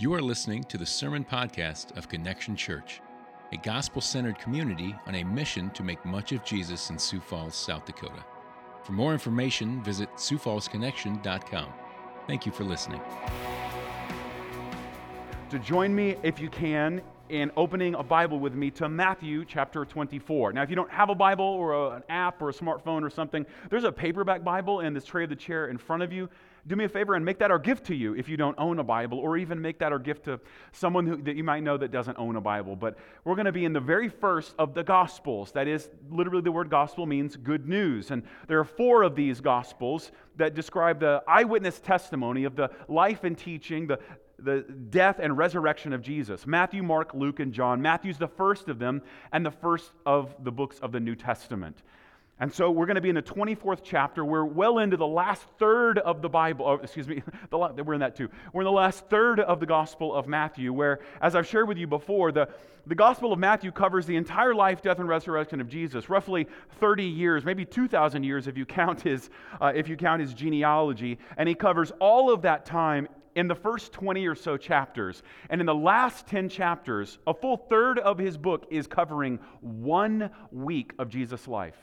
You are listening to the Sermon Podcast of Connection Church, a gospel centered community on a mission to make much of Jesus in Sioux Falls, South Dakota. For more information, visit SiouxFallsConnection.com. Thank you for listening. To join me, if you can, in opening a Bible with me to Matthew chapter 24. Now, if you don't have a Bible or a, an app or a smartphone or something, there's a paperback Bible in this tray of the chair in front of you do me a favor and make that our gift to you if you don't own a Bible, or even make that our gift to someone who, that you might know that doesn't own a Bible. But we're going to be in the very first of the Gospels. That is, literally, the word gospel means good news. And there are four of these Gospels that describe the eyewitness testimony of the life and teaching, the the death and resurrection of Jesus Matthew, Mark, Luke, and John. Matthew's the first of them and the first of the books of the New Testament. And so we're going to be in the 24th chapter. We're well into the last third of the Bible. Oh, excuse me, the, we're in that too. We're in the last third of the Gospel of Matthew, where, as I've shared with you before, the, the Gospel of Matthew covers the entire life, death, and resurrection of Jesus, roughly 30 years, maybe 2,000 years if you count his, uh, if you count his genealogy. And he covers all of that time in the first 20 or so chapters. And in the last 10 chapters, a full third of his book is covering one week of Jesus' life.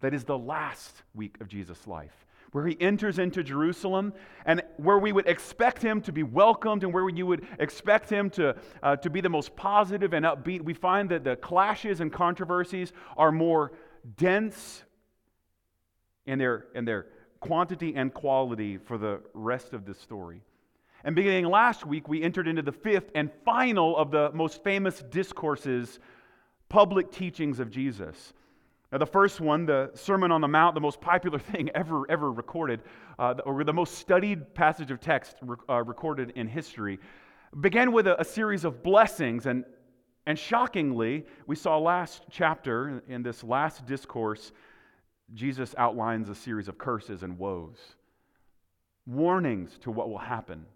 That is the last week of Jesus' life, where he enters into Jerusalem and where we would expect him to be welcomed and where you would expect him to, uh, to be the most positive and upbeat. We find that the clashes and controversies are more dense in their, in their quantity and quality for the rest of the story. And beginning last week, we entered into the fifth and final of the most famous discourses, public teachings of Jesus. Now, the first one, the Sermon on the Mount, the most popular thing ever, ever recorded, uh, or the most studied passage of text uh, recorded in history, began with a, a, series of blessings. And, and shockingly, we saw last chapter, in this last discourse, Jesus outlines a series of curses and woes, warnings to what will happen.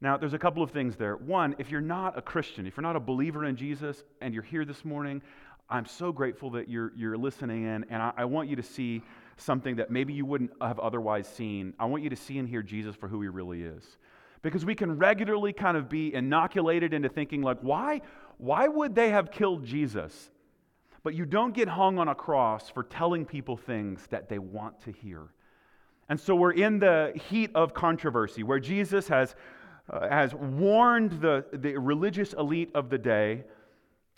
Now, there's a couple of things there. One, if you're not a Christian, if you're not a believer in Jesus and you're here this morning, I'm so grateful that you're, you're listening in, and I, I, want you to see something that maybe you wouldn't have otherwise seen. I want you to see and hear Jesus for who he really is. Because we can regularly kind of be inoculated into thinking, like, why, why would they have killed Jesus? But you don't get hung on a cross for telling people things that they want to hear. And so we're in the heat of controversy where Jesus has, uh, has warned the, the religious elite of the day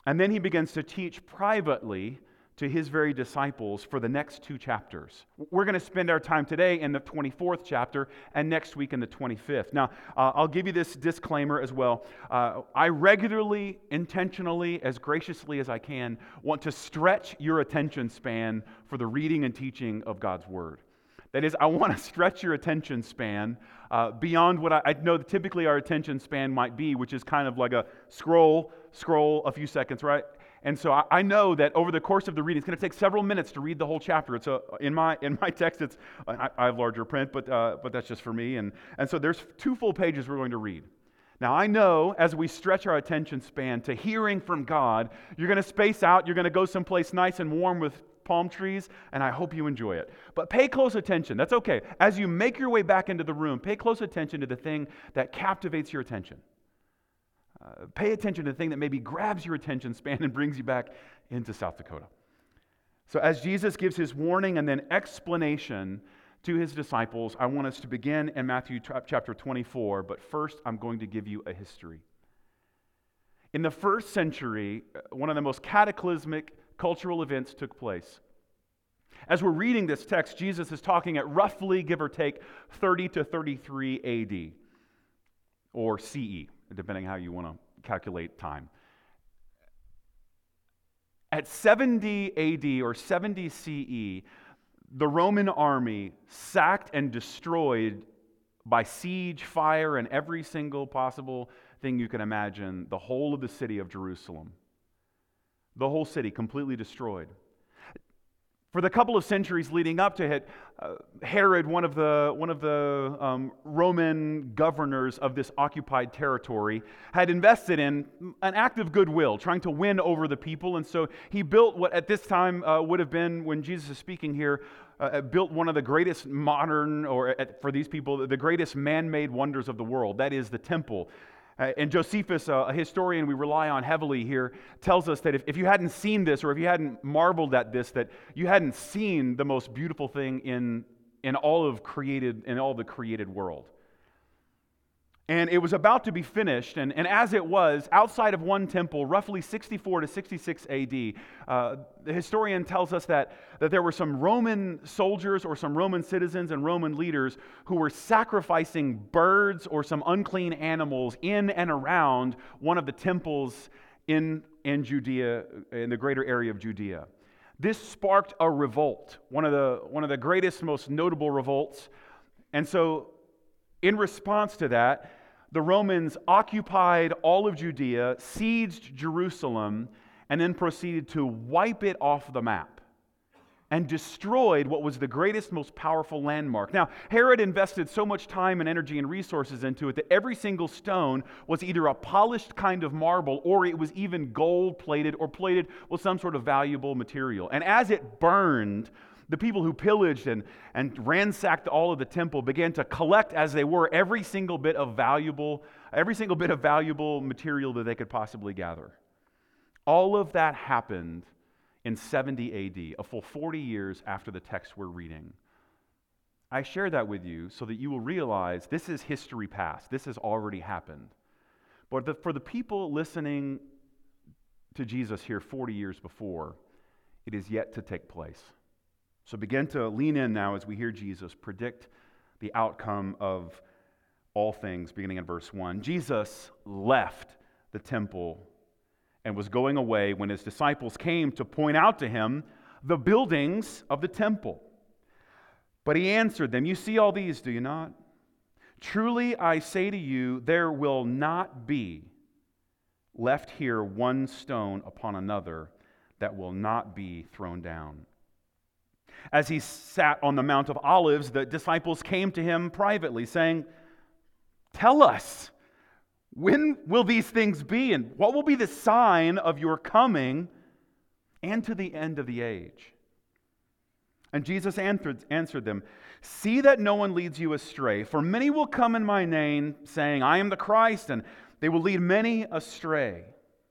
and then he begins to teach privately to his very disciples for the next two chapters. We're going to spend our time today in the 24th chapter and next week in the 25th. Now, uh, I'll give you this disclaimer as well. Uh, I regularly, intentionally, as graciously as I can, want to stretch your attention span for the reading and teaching of God's Word. That is, I want to stretch your attention span uh, beyond what I, I know typically our attention span might be, which is kind of like a scroll scroll a few seconds, right? And so I, I, know that over the course of the reading, it's going to take several minutes to read the whole chapter. It's a, in, my, in my text, it's, I, I have larger print, but, uh, but that's just for me. And, and so there's two full pages we're going to read. Now, I know as we stretch our attention span to hearing from God, you're going to space out, you're going to go someplace nice and warm with palm trees, and I hope you enjoy it. But pay close attention. That's okay. As you make your way back into the room, pay close attention to the thing that captivates your attention. Uh, pay attention to the thing that maybe grabs your attention span and brings you back into South Dakota. So, as Jesus gives his warning and then explanation to his disciples, I want us to begin in Matthew chapter 24. But first, I'm going to give you a history. In the first century, uh, one of the most cataclysmic cultural events took place. As we're reading this text, Jesus is talking at roughly, give or take, 30 to 33 AD or CE depending how you want to calculate time. At 70 AD or 70 CE, the Roman army sacked and destroyed by siege, fire, and every single possible thing you can imagine the whole of the city of Jerusalem. The whole city completely destroyed. For the couple of centuries leading up to it, uh, Herod, one of the, one of the um, Roman governors of this occupied territory, had invested in an act of goodwill, trying to win over the people. And so he built what at this time uh, would have been, when Jesus is speaking here, uh, uh built one of the greatest modern, or uh, for these people, the greatest man made wonders of the world. That is the temple. Uh, and Josephus, a historian we rely on heavily here, tells us that if, if you hadn't seen this or if you hadn't marveled at this, that you hadn't seen the most beautiful thing in, in all of created in all the created world. And it was about to be finished, and, and as it was, outside of one temple, roughly 64 to 66 AD, uh, the historian tells us that, that there were some Roman soldiers or some Roman citizens and Roman leaders who were sacrificing birds or some unclean animals in and around one of the temples in, in Judea, in the greater area of Judea. This sparked a revolt, one of the, one of the greatest, most notable revolts. And so, in response to that, the Romans occupied all of Judea, sieged Jerusalem, and then proceeded to wipe it off the map and destroyed what was the greatest, most powerful landmark. Now, Herod invested so much time and energy and resources into it that every single stone was either a polished kind of marble or it was even gold plated or plated with some sort of valuable material. And as it burned, the people who pillaged and, and ransacked all of the temple began to collect as they were every single bit of valuable, every single bit of valuable material that they could possibly gather. All of that happened in 70 AD, a full 40 years after the text we're reading. I share that with you so that you will realize this is history past. This has already happened. But the, for the people listening to Jesus here 40 years before, it is yet to take place. So begin to lean in now as we hear Jesus predict the outcome of all things, beginning in verse 1. Jesus left the temple and was going away when his disciples came to point out to him the buildings of the temple. But he answered them, You see all these, do you not? Truly I say to you, there will not be left here one stone upon another that will not be thrown down. As he sat on the Mount of Olives, the disciples came to him privately, saying, Tell us, when will these things be, and what will be the sign of your coming and to the end of the age? And Jesus answered, answered them, See that no one leads you astray, for many will come in my name, saying, I am the Christ, and they will lead many astray.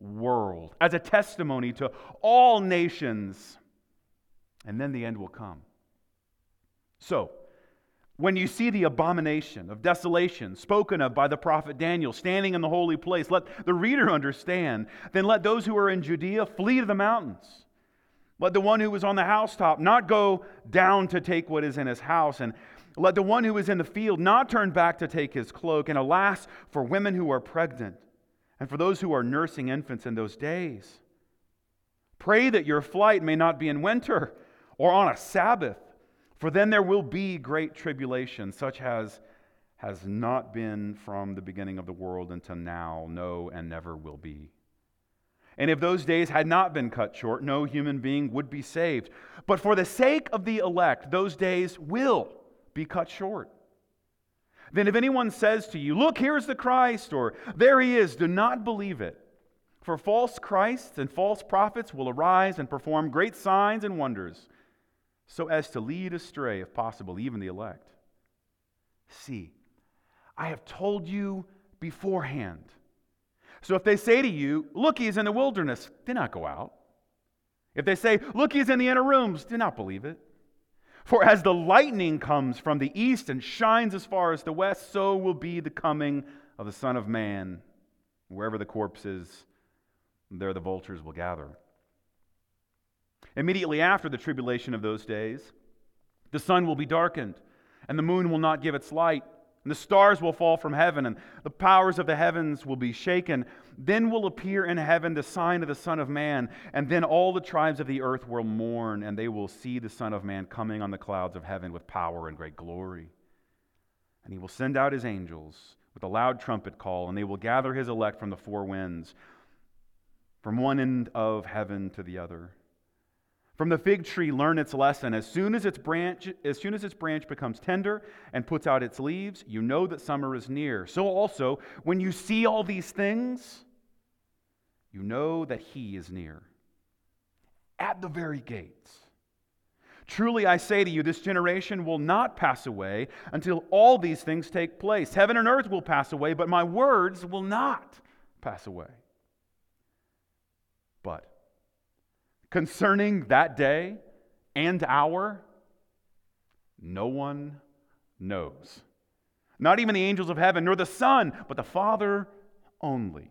world as a testimony to all nations. And then the end will come. So, when you see the abomination of desolation spoken of by the prophet Daniel standing in the holy place, let the reader understand. Then let those who are in Judea flee to the mountains. Let the one who is on the housetop not go down to take what is in his house. And let the one who is in the field not turn back to take his cloak. And alas, for women who are pregnant and for those who are nursing infants in those days. Pray that your flight may not be in winter or on a Sabbath, for then there will be great tribulation, such as has not been from the beginning of the world until now, no, and never will be. And if those days had not been cut short, no human being would be saved. But for the sake of the elect, those days will be cut short. Then if anyone says to you, Look, here's the Christ, or there he is, do not believe it. For false Christs and false prophets will arise and perform great signs and wonders, so as to lead astray, if possible, even the elect. See, I have told you beforehand. So if they say to you, Look, he is in the wilderness, do not go out. If they say, Look, he's in the inner rooms, do not believe it. For as the lightning comes from the east and shines as far as the west, so will be the coming of the Son of Man. Wherever the corpse is, there the vultures will gather. Immediately after the tribulation of those days, the sun will be darkened, and the moon will not give its light, and the stars will fall from heaven, and the powers of the heavens will be shaken. Then will appear in heaven the sign of the Son of Man, and then all the tribes of the earth will mourn, and they will see the Son of Man coming on the clouds of heaven with power and great glory. And he will send out his angels with a loud trumpet call, and they will gather his elect from the four winds, from one end of heaven to the other. From the fig tree, learn its lesson. As soon as its branch, as soon as its branch becomes tender and puts out its leaves, you know that summer is near. So also, when you see all these things, you know that he is near. At the very gates. Truly I say to you, this generation will not pass away until all these things take place. Heaven and earth will pass away, but my words will not pass away. But concerning that day and hour, no one knows. Not even the angels of heaven, nor the Son, but the Father only.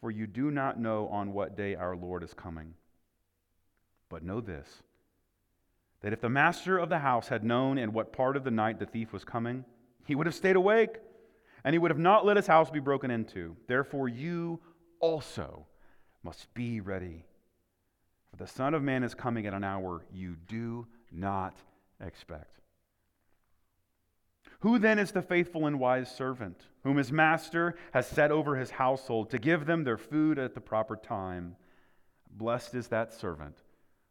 for you do not know on what day our Lord is coming. But know this that if the master of the house had known in what part of the night the thief was coming, he would have stayed awake, and he would have not let his house be broken into. Therefore, you also must be ready. For the Son of Man is coming at an hour you do not expect. Who then is the faithful and wise servant, whom his master has set over his household to give them their food at the proper time? Blessed is that servant,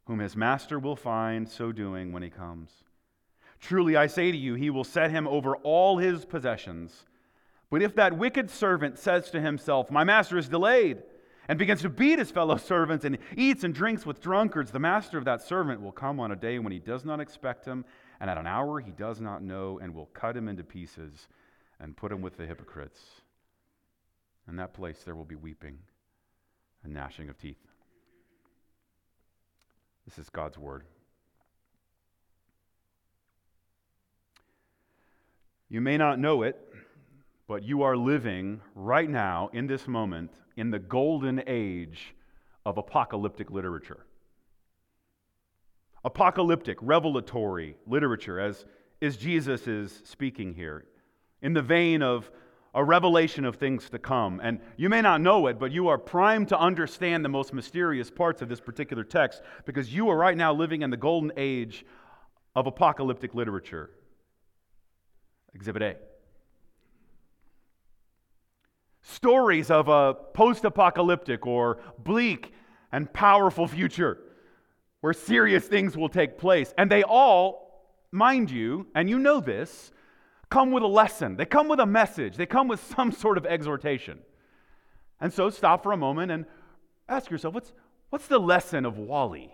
whom his master will find so doing when he comes. Truly I say to you, he will set him over all his possessions. But if that wicked servant says to himself, My master is delayed, and begins to beat his fellow servants and eats and drinks with drunkards, the master of that servant will come on a day when he does not expect him, and at an hour he does not know, and will cut him into pieces and put him with the hypocrites. In that place there will be weeping and gnashing of teeth. This is God's word. You may not know it, but you are living right now in this moment in the golden age of apocalyptic literature. Apocalyptic, revelatory literature, as is Jesus is speaking here, in the vein of a revelation of things to come. And you may not know it, but you are primed to understand the most mysterious parts of this particular text because you are right now living in the golden age of apocalyptic literature. Exhibit A stories of a post apocalyptic or bleak and powerful future where serious things will take place. And they all, mind you, and you know this, come with a lesson. They come with a message. They come with some sort of exhortation. And so stop for a moment and ask yourself what's, what's the lesson of WALL-E?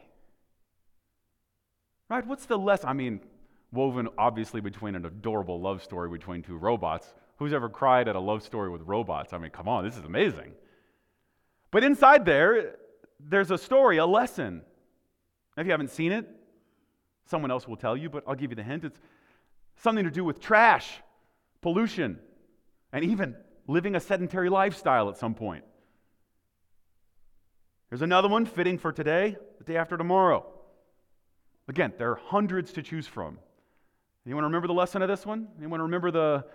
Right? What's the lesson? I mean, woven obviously between an adorable love story between two robots Who's ever cried at a love story with robots? I mean, come on, this is amazing. But inside there, there's a story, a lesson. If you haven't seen it, someone else will tell you, but I'll give you the hint. It's something to do with trash, pollution, and even living a sedentary lifestyle at some point. Here's another one fitting for today, the day after tomorrow. Again, there are hundreds to choose from. Anyone remember the lesson of this one? Anyone remember the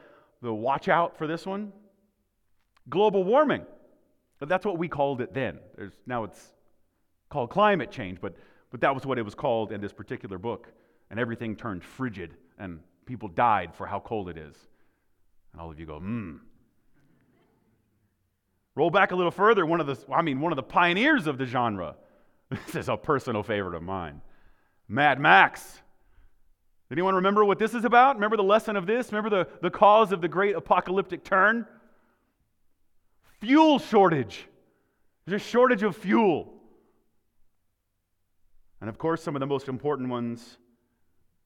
the watch out for this one? Global warming. That's what we called it then. There's, now it's called climate change, but, but that was what it was called in this particular book. And everything turned frigid, and people died for how cold it is. And all of you go, hmm. Roll back a little further, one of the, I mean, one of the pioneers of the genre. This is a personal favorite of mine. Mad Max. Anyone remember what this is about? Remember the lesson of this? Remember the, the cause of the great apocalyptic turn? Fuel shortage. There's a shortage of fuel. And of course, some of the most important ones.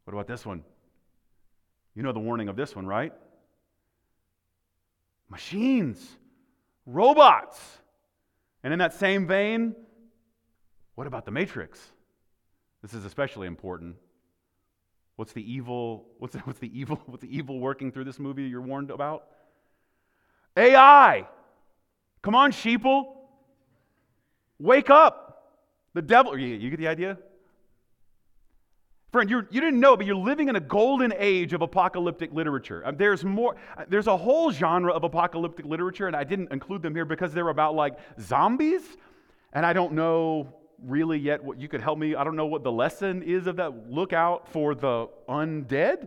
What about this one? You know the warning of this one, right? Machines, robots. And in that same vein, what about the Matrix? This is especially important. What's the evil? What's, what's the evil? What's the evil working through this movie you're warned about? AI. Come on, sheeple. Wake up. The devil. You, you get the idea? Friend, you're, you did not know, but you're living in a golden age of apocalyptic literature. Um, there's more. Uh, there's a whole genre of apocalyptic literature, and I didn't include them here because they're about like zombies, and I don't know really yet what you could help me. I don't know what the lesson is of that. Look out for the undead.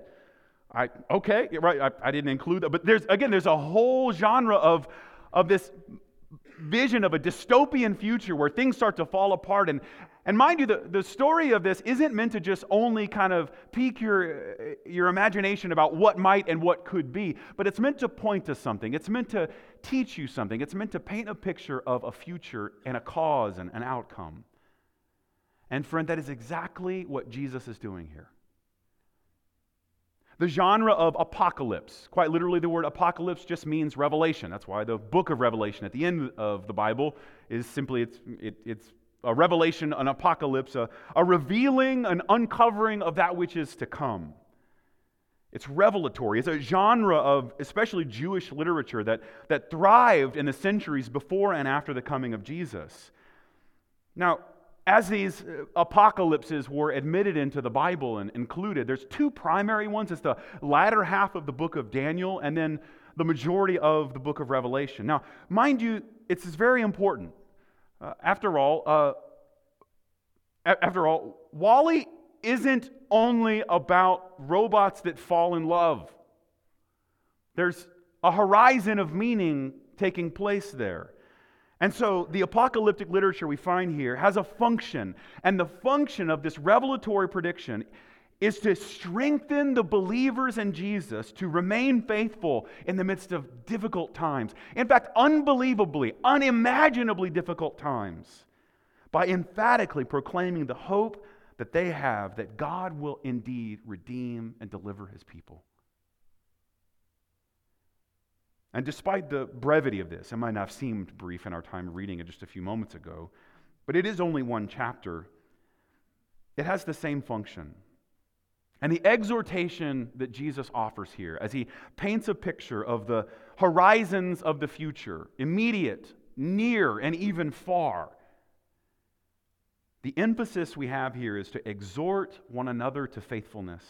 I okay, right. I, I didn't include that, but there's again, there's a whole genre of of this vision of a dystopian future where things start to fall apart. And, and mind you, the, the story of this isn't meant to just only kind of pique your, your imagination about what might and what could be, but it's meant to point to something. It's meant to teach you something. It's meant to paint a picture of a future and a cause and an outcome. And friend, that is exactly what Jesus is doing here. The genre of apocalypse, quite literally, the word apocalypse just means revelation. That's why the book of Revelation at the end of the Bible is simply it's, it, it's a revelation, an apocalypse, a, a revealing, an uncovering of that which is to come. It's revelatory. It's a genre of especially Jewish literature that, that thrived in the centuries before and after the coming of Jesus. Now, as these uh, apocalypses were admitted into the Bible and included, there's two primary ones. It's the latter half of the book of Daniel and then the majority of the book of Revelation. Now, mind you, it's very important. Uh, after all, uh, after all, WALL-E isn't only about robots that fall in love. There's a horizon of meaning taking place there. And so the apocalyptic literature we find here has a function. And the function of this revelatory prediction is to strengthen the believers in Jesus to remain faithful in the midst of difficult times. In fact, unbelievably, unimaginably difficult times, by emphatically proclaiming the hope that they have that God will indeed redeem and deliver his people. And despite the brevity of this, it might not have seemed brief in our time reading it just a few moments ago, but it is only one chapter. It has the same function. And the exhortation that Jesus offers here, as he paints a picture of the horizons of the future, immediate, near, and even far, the emphasis we have here is to exhort one another to faithfulness.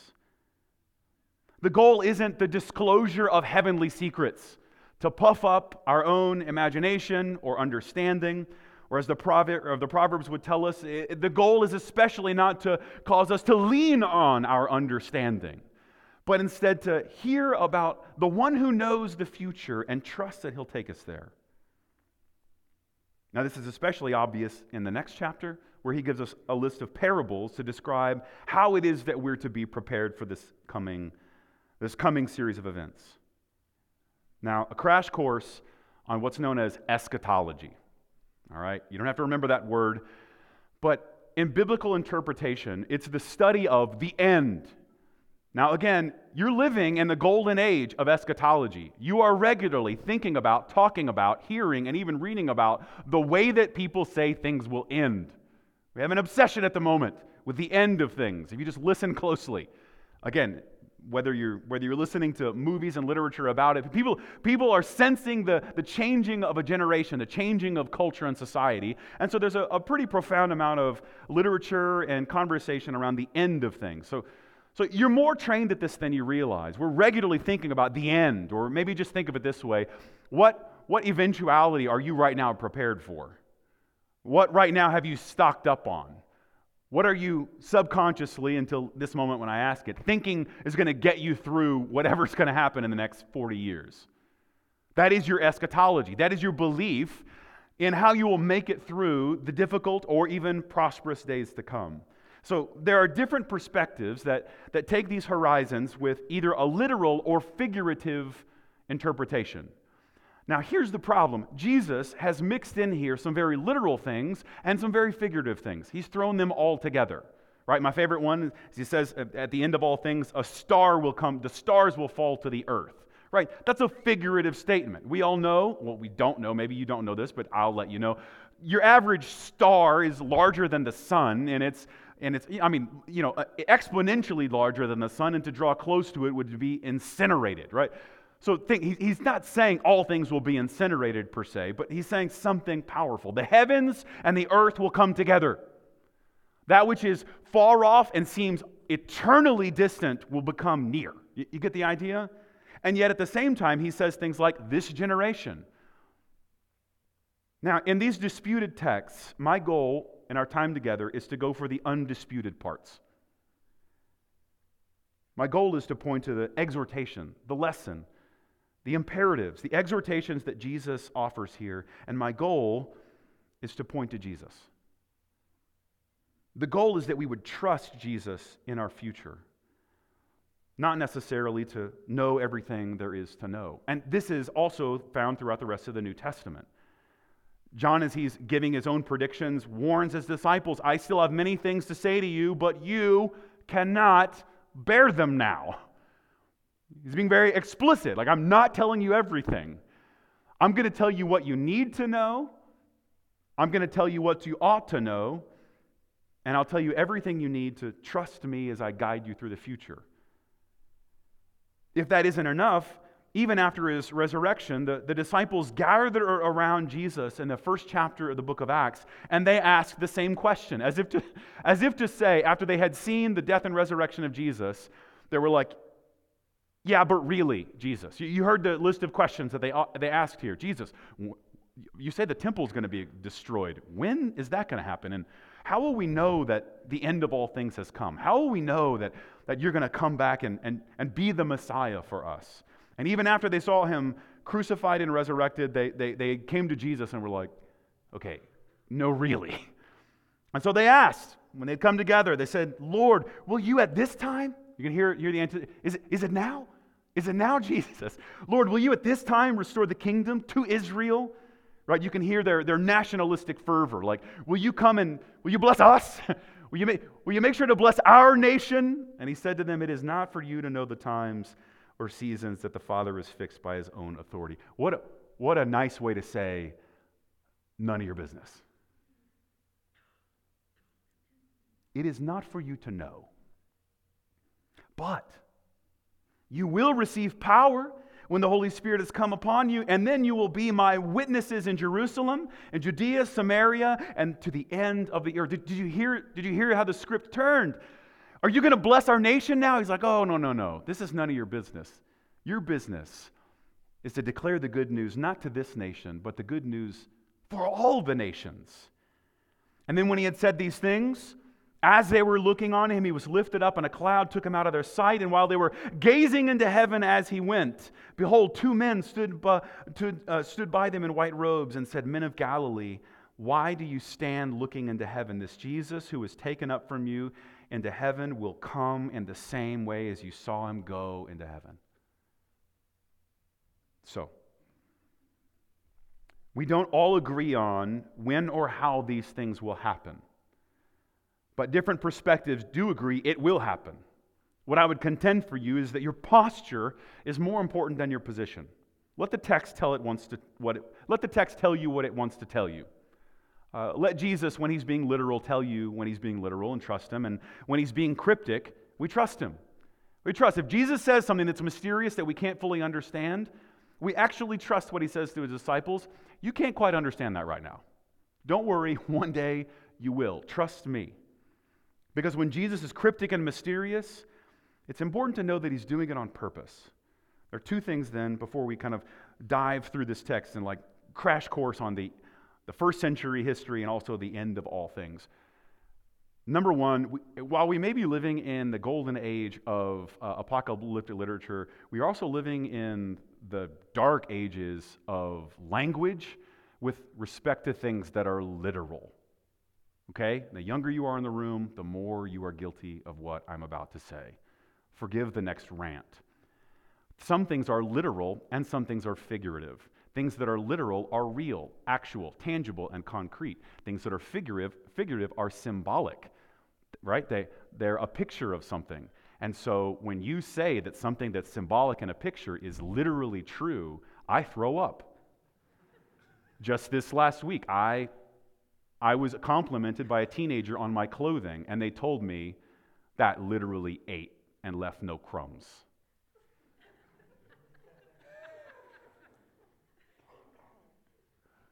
The goal isn't the disclosure of heavenly secrets to puff up our own imagination or understanding. Or as the, proverb, the Proverbs would tell us, it, the goal is especially not to cause us to lean on our understanding, but instead to hear about the one who knows the future and trust that he'll take us there. Now, this is especially obvious in the next chapter, where he gives us a list of parables to describe how it is that we're to be prepared for this coming, this coming series of events. Now, a crash course on what's known as eschatology. All right? You don't have to remember that word, but in biblical interpretation, it's the study of the end. Now, again, you're living in the golden age of eschatology. You are regularly thinking about, talking about, hearing, and even reading about the way that people say things will end. We have an obsession at the moment with the end of things. If you just listen closely, again, whether you're, whether you're listening to movies and literature about it, people, people are sensing the, the changing of a generation, the changing of culture and society. And so there's a, a pretty profound amount of literature and conversation around the end of things. So, so you're more trained at this than you realize. We're regularly thinking about the end, or maybe just think of it this way what, what eventuality are you right now prepared for? What right now have you stocked up on? What are you subconsciously, until this moment when I ask it, thinking is going to get you through whatever's going to happen in the next 40 years? That is your eschatology. That is your belief in how you will make it through the difficult or even prosperous days to come. So there are different perspectives that, that take these horizons with either a literal or figurative interpretation. Now, here's the problem Jesus has mixed in here some very literal things and some very figurative things. He's thrown them all together. Right? My favorite one is he says at the end of all things, a star will come, the stars will fall to the earth. Right? That's a figurative statement. We all know, well, we don't know, maybe you don't know this, but I'll let you know. Your average star is larger than the sun, and it's and it's i mean you know exponentially larger than the sun and to draw close to it would be incinerated right so think, he's not saying all things will be incinerated per se, but he's saying something powerful. The heavens and the earth will come together. That which is far off and seems eternally distant will become near. You, you get the idea? And yet at the same time, he says things like this generation. Now, in these disputed texts, my goal in our time together is to go for the undisputed parts. My goal is to point to the exhortation, the lesson, the imperatives, the exhortations that Jesus offers here. And my goal is to point to Jesus. The goal is that we would trust Jesus in our future, not necessarily to know everything there is to know. And this is also found throughout the rest of the New Testament. John, as he's giving his own predictions, warns his disciples I still have many things to say to you, but you cannot bear them now. He's being very explicit. Like, I'm not telling you everything. I'm going to tell you what you need to know. I'm going to tell you what you ought to know. And I'll tell you everything you need to trust me as I guide you through the future. If that isn't enough, even after his resurrection, the, the disciples gathered around Jesus in the first chapter of the book of Acts, and they asked the same question, as if to, as if to say, after they had seen the death and resurrection of Jesus, they were like, yeah, but really, Jesus. You heard the list of questions that they, they asked here. Jesus, you say the temple is going to be destroyed. When is that going to happen? And how will we know that the end of all things has come? How will we know that, that you're going to come back and, and, and be the Messiah for us? And even after they saw him crucified and resurrected, they, they, they came to Jesus and were like, okay, no, really. And so they asked, when they'd come together, they said, Lord, will you at this time? You can hear, hear the answer. Is it, is it now? Is it now, Jesus? Lord, will you at this time restore the kingdom to Israel? Right? You can hear their, their nationalistic fervor. Like, will you come and will you bless us? will, you make, will you make sure to bless our nation? And he said to them, It is not for you to know the times or seasons that the Father is fixed by his own authority. What a, what a nice way to say, none of your business. It is not for you to know. But you will receive power when the Holy Spirit has come upon you, and then you will be my witnesses in Jerusalem and Judea, Samaria, and to the end of the earth. Did, did, you, hear, did you hear how the script turned? Are you going to bless our nation now? He's like, oh, no, no, no. This is none of your business. Your business is to declare the good news, not to this nation, but the good news for all the nations. And then when he had said these things, as they were looking on him, he was lifted up, and a cloud took him out of their sight. And while they were gazing into heaven as he went, behold, two men stood by, uh, stood by them in white robes and said, Men of Galilee, why do you stand looking into heaven? This Jesus who was taken up from you into heaven will come in the same way as you saw him go into heaven. So, we don't all agree on when or how these things will happen. But different perspectives do agree it will happen. What I would contend for you is that your posture is more important than your position. Let the text tell it wants to what it, let the text tell you what it wants to tell you. Uh, let Jesus, when he's being literal, tell you when he's being literal and trust him. And when he's being cryptic, we trust him. We trust. If Jesus says something that's mysterious that we can't fully understand, we actually trust what he says to his disciples. You can't quite understand that right now. Don't worry, one day you will. Trust me. Because when Jesus is cryptic and mysterious, it's important to know that he's doing it on purpose. There are two things then before we kind of dive through this text and like crash course on the, the first century history and also the end of all things. Number one, we, while we may be living in the golden age of uh, apocalyptic literature, we are also living in the dark ages of language with respect to things that are literal. Okay? The younger you are in the room, the more you are guilty of what I'm about to say. Forgive the next rant. Some things are literal and some things are figurative. Things that are literal are real, actual, tangible, and concrete. Things that are figurative, figurative are symbolic, right? They, they're a picture of something. And so when you say that something that's symbolic in a picture is literally true, I throw up. Just this last week, I, I was complimented by a teenager on my clothing, and they told me that literally ate and left no crumbs.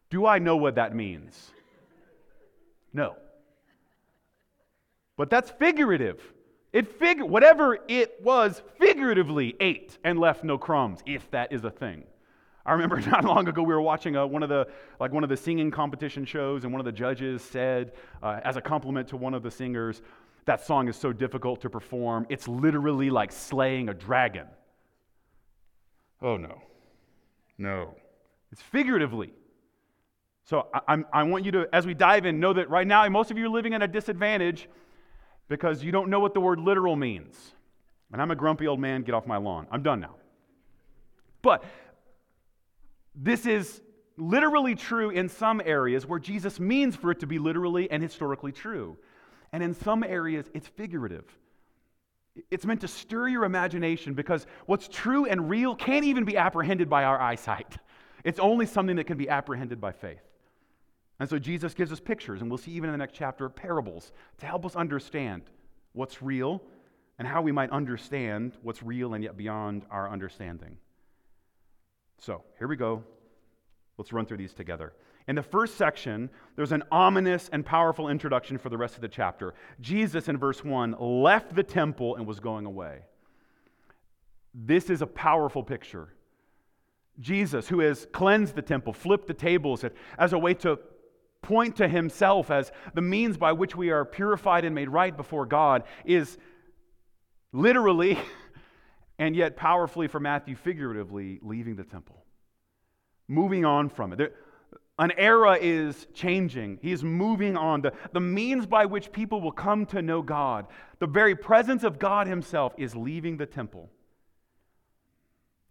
Do I know what that means? No. But that's figurative. It figure whatever it was figuratively ate and left no crumbs, if that is a thing. I remember not long ago we were watching a, uh, one of the like one of the singing competition shows, and one of the judges said, uh, as a compliment to one of the singers, "That song is so difficult to perform. It's literally like slaying a dragon." Oh no, no, it's figuratively. So I, I, want you to, as we dive in, know that right now most of you are living at a disadvantage because you don't know what the word literal means. And I'm a grumpy old man, get off my lawn. I'm done now. But this is literally true in some areas where Jesus means for it to be literally and historically true. And in some areas, it's figurative. It's meant to stir your imagination because what's true and real can't even be apprehended by our eyesight. It's only something that can be apprehended by faith. And so Jesus gives us pictures, and we'll see even in the next chapter parables to help us understand what's real and how we might understand what's real and yet beyond our understanding. So here we go. Let's run through these together. In the first section, there's an ominous and powerful introduction for the rest of the chapter. Jesus, in verse 1, left the temple and was going away. This is a powerful picture. Jesus, who has cleansed the temple, flipped the tables as a way to point to himself as the means by which we are purified and made right before God is literally and yet powerfully for Matthew figuratively leaving the temple, moving on from it. There, an era is changing. He is moving on. The, the means by which people will come to know God, the very presence of God Himself, is leaving the temple.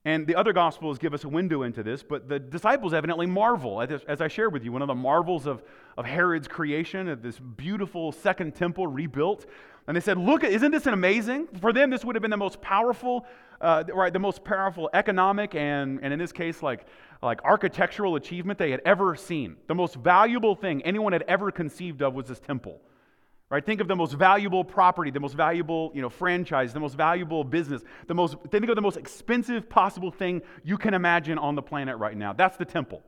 And the other Gospels give us a window into this, but the disciples evidently marvel. As I shared with you, one of the marvels of, of Herod's creation, of this beautiful second temple rebuilt. And they said, Look, isn't this amazing? For them, this would have been the most powerful, uh, right, the most powerful economic and, and in this case, like, like architectural achievement they had ever seen. The most valuable thing anyone had ever conceived of was this temple. Right? Think of the most valuable property, the most valuable, you know, franchise, the most valuable business, the most think of the most expensive possible thing you can imagine on the planet right now. That's the temple.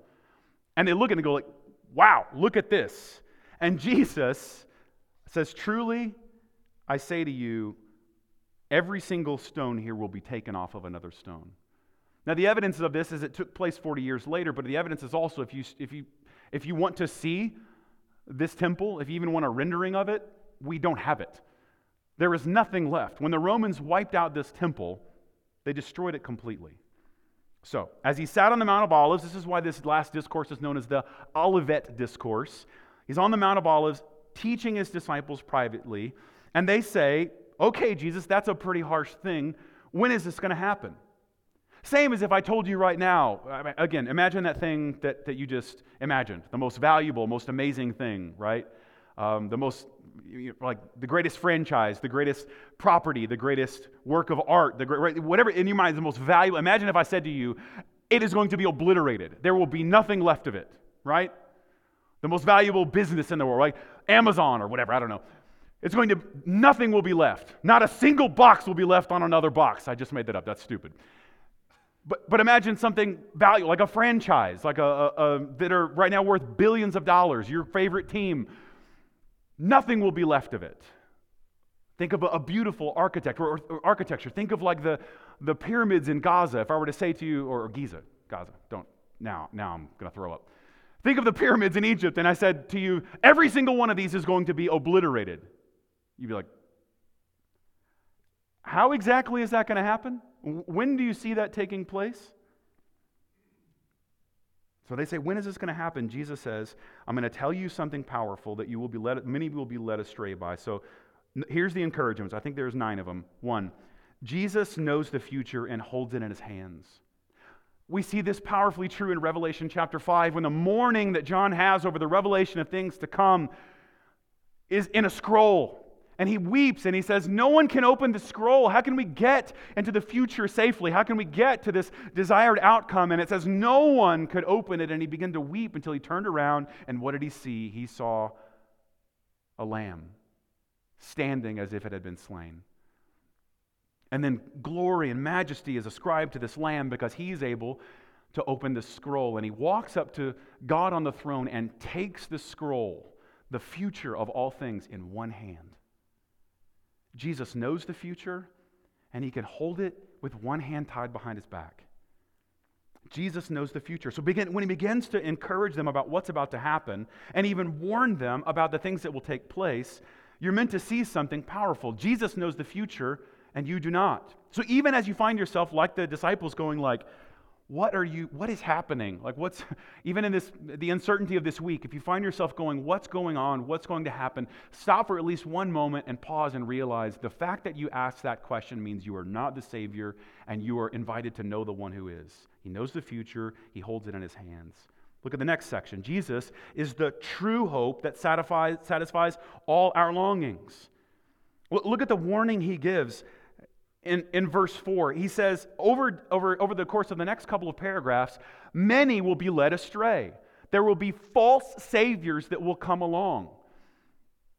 And they look at it and go like, "Wow, look at this." And Jesus says, "Truly, I say to you, every single stone here will be taken off of another stone." Now, the evidence of this is it took place 40 years later, but the evidence is also if you if you if you want to see this temple, if you even want a rendering of it, we don't have it. There is nothing left. When the Romans wiped out this temple, they destroyed it completely. So, as he sat on the Mount of Olives, this is why this last discourse is known as the Olivet Discourse. He's on the Mount of Olives teaching his disciples privately, and they say, Okay, Jesus, that's a pretty harsh thing. When is this going to happen? Same as if I told you right now, again, imagine that thing that, that you just imagined, the most valuable, most amazing thing, right? Um, the most, like, the greatest franchise, the greatest property, the greatest work of art, the great, whatever in your mind is the most valuable. Imagine if I said to you, it is going to be obliterated. There will be nothing left of it, right? The most valuable business in the world, right? Amazon or whatever, I don't know. It's going to, nothing will be left. Not a single box will be left on another box. I just made that up. That's stupid. But, but imagine something valuable, like a franchise, like a, a, a, that are right now worth billions of dollars, your favorite team. Nothing will be left of it. Think of a, a beautiful architecture or, or, architecture. Think of like the, the pyramids in Gaza. If I were to say to you, or Giza, Gaza, don't, now, now I'm going to throw up. Think of the pyramids in Egypt, and I said to you, every single one of these is going to be obliterated. You'd be like, how exactly is that going to happen? When do you see that taking place? So they say, when is this going to happen? Jesus says, I'm going to tell you something powerful that you will be led, many will be led astray by. So here's the encouragements. I think there's nine of them. One, Jesus knows the future and holds it in his hands. We see this powerfully true in Revelation chapter 5 when the mourning that John has over the revelation of things to come is in a scroll. And he weeps and he says, No one can open the scroll. How can we get into the future safely? How can we get to this desired outcome? And it says, No one could open it. And he began to weep until he turned around. And what did he see? He saw a lamb standing as if it had been slain. And then glory and majesty is ascribed to this lamb because he's able to open the scroll. And he walks up to God on the throne and takes the scroll, the future of all things, in one hand. Jesus knows the future, and he can hold it with one hand tied behind his back. Jesus knows the future. So begin, when he begins to encourage them about what's about to happen and even warn them about the things that will take place, you're meant to see something powerful. Jesus knows the future and you do not. So even as you find yourself like the disciples going like, what are you what is happening? Like what's even in this the uncertainty of this week if you find yourself going what's going on? What's going to happen? Stop for at least one moment and pause and realize the fact that you ask that question means you are not the savior and you are invited to know the one who is. He knows the future. He holds it in his hands. Look at the next section. Jesus is the true hope that satisfies, satisfies all our longings. Look at the warning he gives in, in verse 4. He says, over, over, over the course of the next couple of paragraphs, many will be led astray. There will be false saviors that will come along.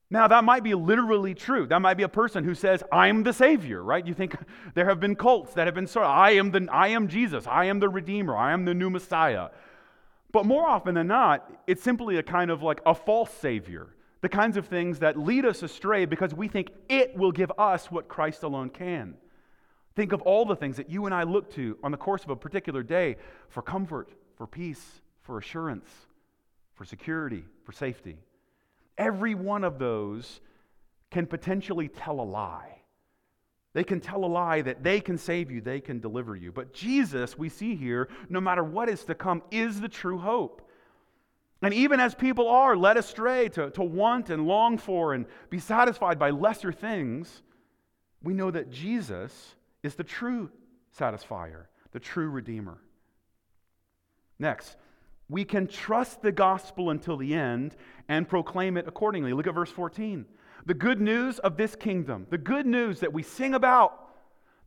Now, that might be literally true. That might be a person who says, I'm the Savior, right? You think there have been cults that have been sort of, I am, the, I am Jesus, I am the Redeemer, I am the new Messiah. But more often than not, it's simply a kind of like a false Savior. The kinds of things that lead us astray because we think it will give us what Christ alone can. Think of all the things that you and I look to on the course of a particular day for comfort, for peace, for assurance, for security, for safety. Every one of those can potentially tell a lie. They can tell a lie that they can save you, they can deliver you. But Jesus, we see here, no matter what is to come, is the true hope. And even as people are led astray to, to want and long for and be satisfied by lesser things, we know that Jesus is the true satisfier, the true redeemer. Next, we can trust the gospel until the end and proclaim it accordingly. Look at verse 14. The good news of this kingdom, the good news that we sing about,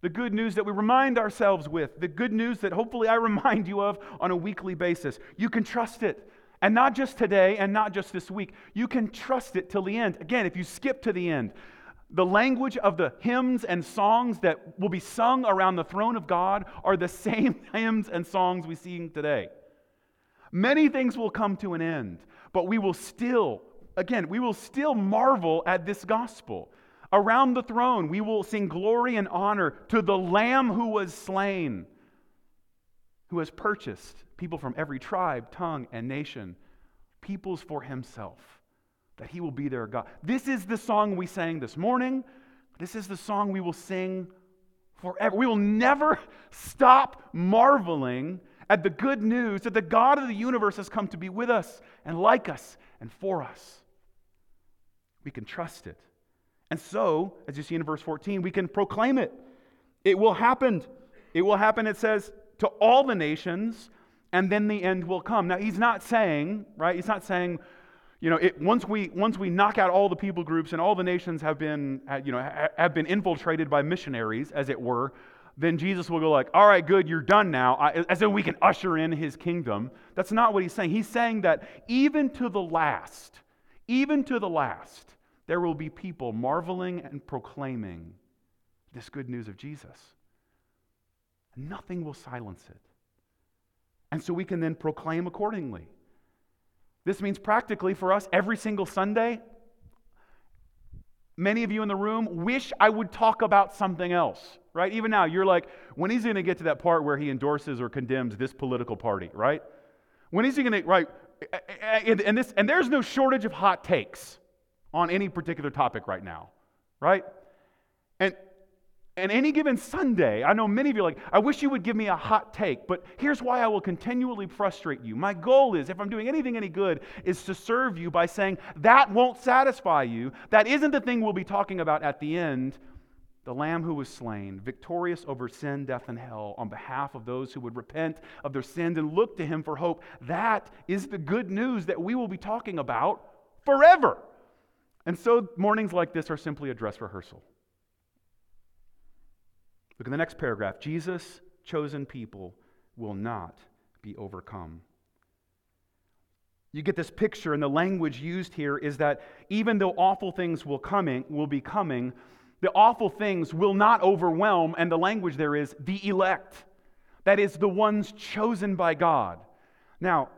the good news that we remind ourselves with, the good news that hopefully I remind you of on a weekly basis. You can trust it. And not just today and not just this week. You can trust it till the end. Again, if you skip to the end, the language of the hymns and songs that will be sung around the throne of God are the same hymns and songs we sing today. Many things will come to an end, but we will still, again, we will still marvel at this gospel. Around the throne, we will sing glory and honor to the Lamb who was slain, who has purchased people from every tribe, tongue, and nation, peoples for himself that He will be their God. This is the song we sang this morning. This is the song we will sing forever. We will never stop marveling at the good news that the God of the universe has come to be with us and like us and for us. We can trust it. And so, as you see in verse 14, we can proclaim it. It will happen. It will happen, it says, to all the nations, and then the end will come. Now, he's not saying, right? He's not saying, you know, it, once, we, once we knock out all the people groups and all the nations have been, you know, have been infiltrated by missionaries, as it were, then Jesus will go like, all right, good, you're done now, as if we can usher in his kingdom. That's not what he's saying. He's saying that even to the last, even to the last, there will be people marveling and proclaiming this good news of Jesus. Nothing will silence it. And so we can then proclaim accordingly. This means practically for us every single Sunday, many of you in the room wish I would talk about something else, right? Even now, you're like, when is he going to get to that part where he endorses or condemns this political party, right? When is he going to, right? And, this, and there's no shortage of hot takes on any particular topic right now, right? And and any given Sunday, I know many of you are like, I wish you would give me a hot take, but here's why I will continually frustrate you. My goal is, if I'm doing anything any good, is to serve you by saying, that won't satisfy you. That isn't the thing we'll be talking about at the end. the Lamb who was slain, victorious over sin, death, and hell, on behalf of those who would repent of their sins and look to him for hope. That is the good news that we will be talking about forever. And so mornings like this are simply a dress rehearsal. Look at the next paragraph. Jesus' chosen people will not be overcome. You get this picture, and the language used here is that even though awful things will coming will be coming, the awful things will not overwhelm, and the language there is the elect. That is, the ones chosen by God. Now,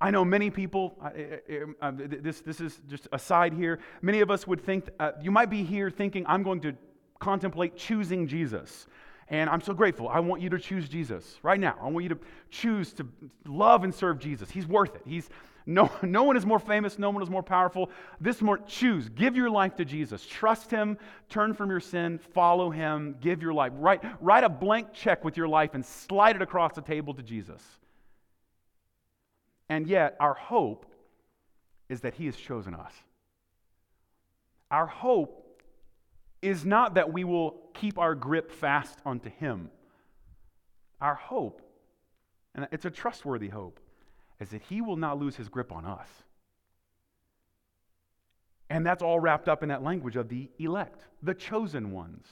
I know many people, uh, this, this is just a side here. Many of us would think, uh, you might be here thinking, I'm going to contemplate choosing Jesus. And I'm so grateful. I want you to choose Jesus right now. I want you to choose to love and serve Jesus. He's worth it. He's, no, no one is more famous, no one is more powerful. This more, choose. Give your life to Jesus. Trust Him, turn from your sin, follow Him, give your life. Write, write a blank check with your life and slide it across the table to Jesus. And yet, our hope is that He has chosen us. Our hope is not that we will keep our grip fast onto Him. Our hope, and it's a trustworthy hope, is that he will not lose his grip on us. And that's all wrapped up in that language of the elect, the chosen ones.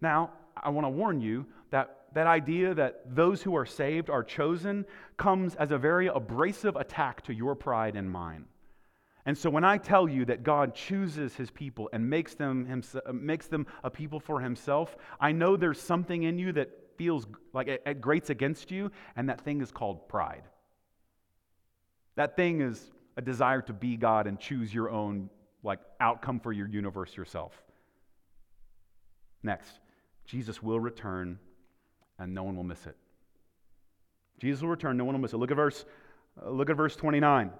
Now, I want to warn you that that idea that those who are saved are chosen comes as a very abrasive attack to your pride and mine. And so when I tell you that God chooses his people and makes them, himself, makes them a people for himself, I know there's something in you that feels like it, it grates against you, and that thing is called pride. That thing is a desire to be God and choose your own like outcome for your universe yourself. Next, Jesus will return and no one will miss it. Jesus will return, no one will miss it. Look at verse uh, look at verse 29.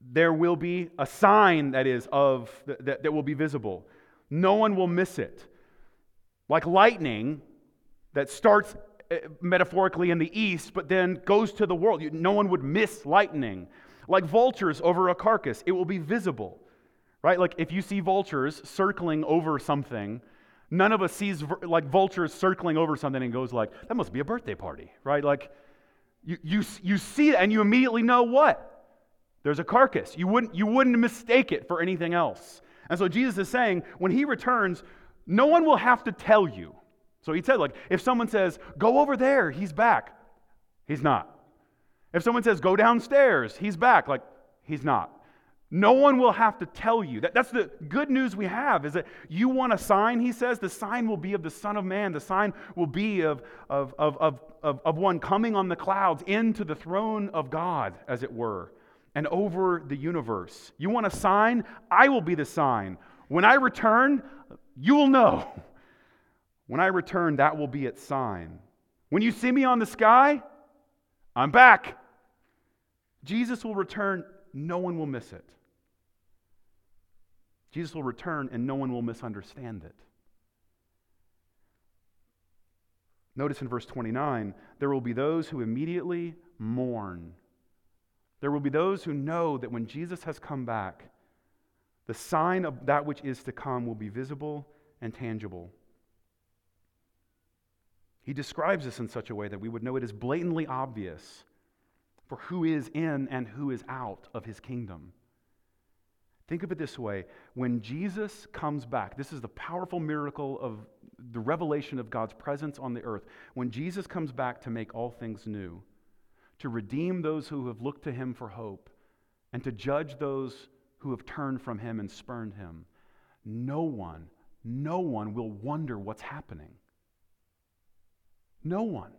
There will be a sign that is of that, that will be visible. No one will miss it. Like lightning that starts Eh, metaphorically in the east, but then goes to the world. No one would miss lightning. Like vultures over a carcass, it will be visible, right? Like if you see vultures circling over something, none of us sees like vultures circling over something and goes like, that must be a birthday party, right? Like you, you, you see it and you immediately know what? There's a carcass. You wouldn't, you wouldn't mistake it for anything else. And so Jesus is saying, when he returns, no one will have to tell you. So he said, like, if someone says, go over there, he's back, he's not. If someone says, go downstairs, he's back, like, he's not. No one will have to tell you. That, that's the good news we have is that you want a sign, he says, the sign will be of the Son of Man. The sign will be of, of, of, of, of, of one coming on the clouds into the throne of God, as it were, and over the universe. You want a sign? I will be the sign. When I return, you will know. When I return, that will be its sign. When you see me on the sky, I'm back. Jesus will return, no one will miss it. Jesus will return, and no one will misunderstand it. Notice in verse 29 there will be those who immediately mourn. There will be those who know that when Jesus has come back, the sign of that which is to come will be visible and tangible. He describes this in such a way that we would know it is blatantly obvious for who is in and who is out of his kingdom. Think of it this way when Jesus comes back, this is the powerful miracle of the revelation of God's presence on the earth. When Jesus comes back to make all things new, to redeem those who have looked to him for hope, and to judge those who have turned from him and spurned him, no one, no one will wonder what's happening. No one.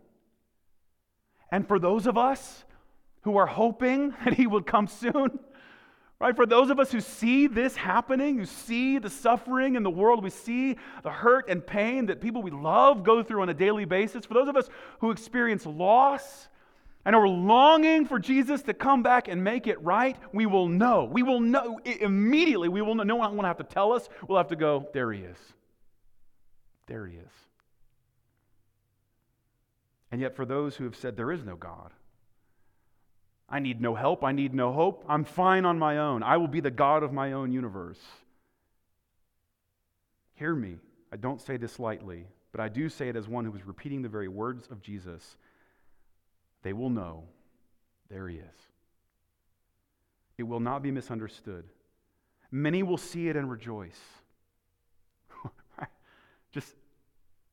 And for those of us who are hoping that he will come soon, right? For those of us who see this happening, who see the suffering in the world, we see the hurt and pain that people we love go through on a daily basis, for those of us who experience loss and are longing for Jesus to come back and make it right, we will know. We will know immediately. We will know. No one will have to tell us. We'll have to go, there he is. There he is. And yet, for those who have said there is no God, I need no help, I need no hope, I'm fine on my own, I will be the God of my own universe. Hear me. I don't say this lightly, but I do say it as one who is repeating the very words of Jesus. They will know there he is. It will not be misunderstood. Many will see it and rejoice. just,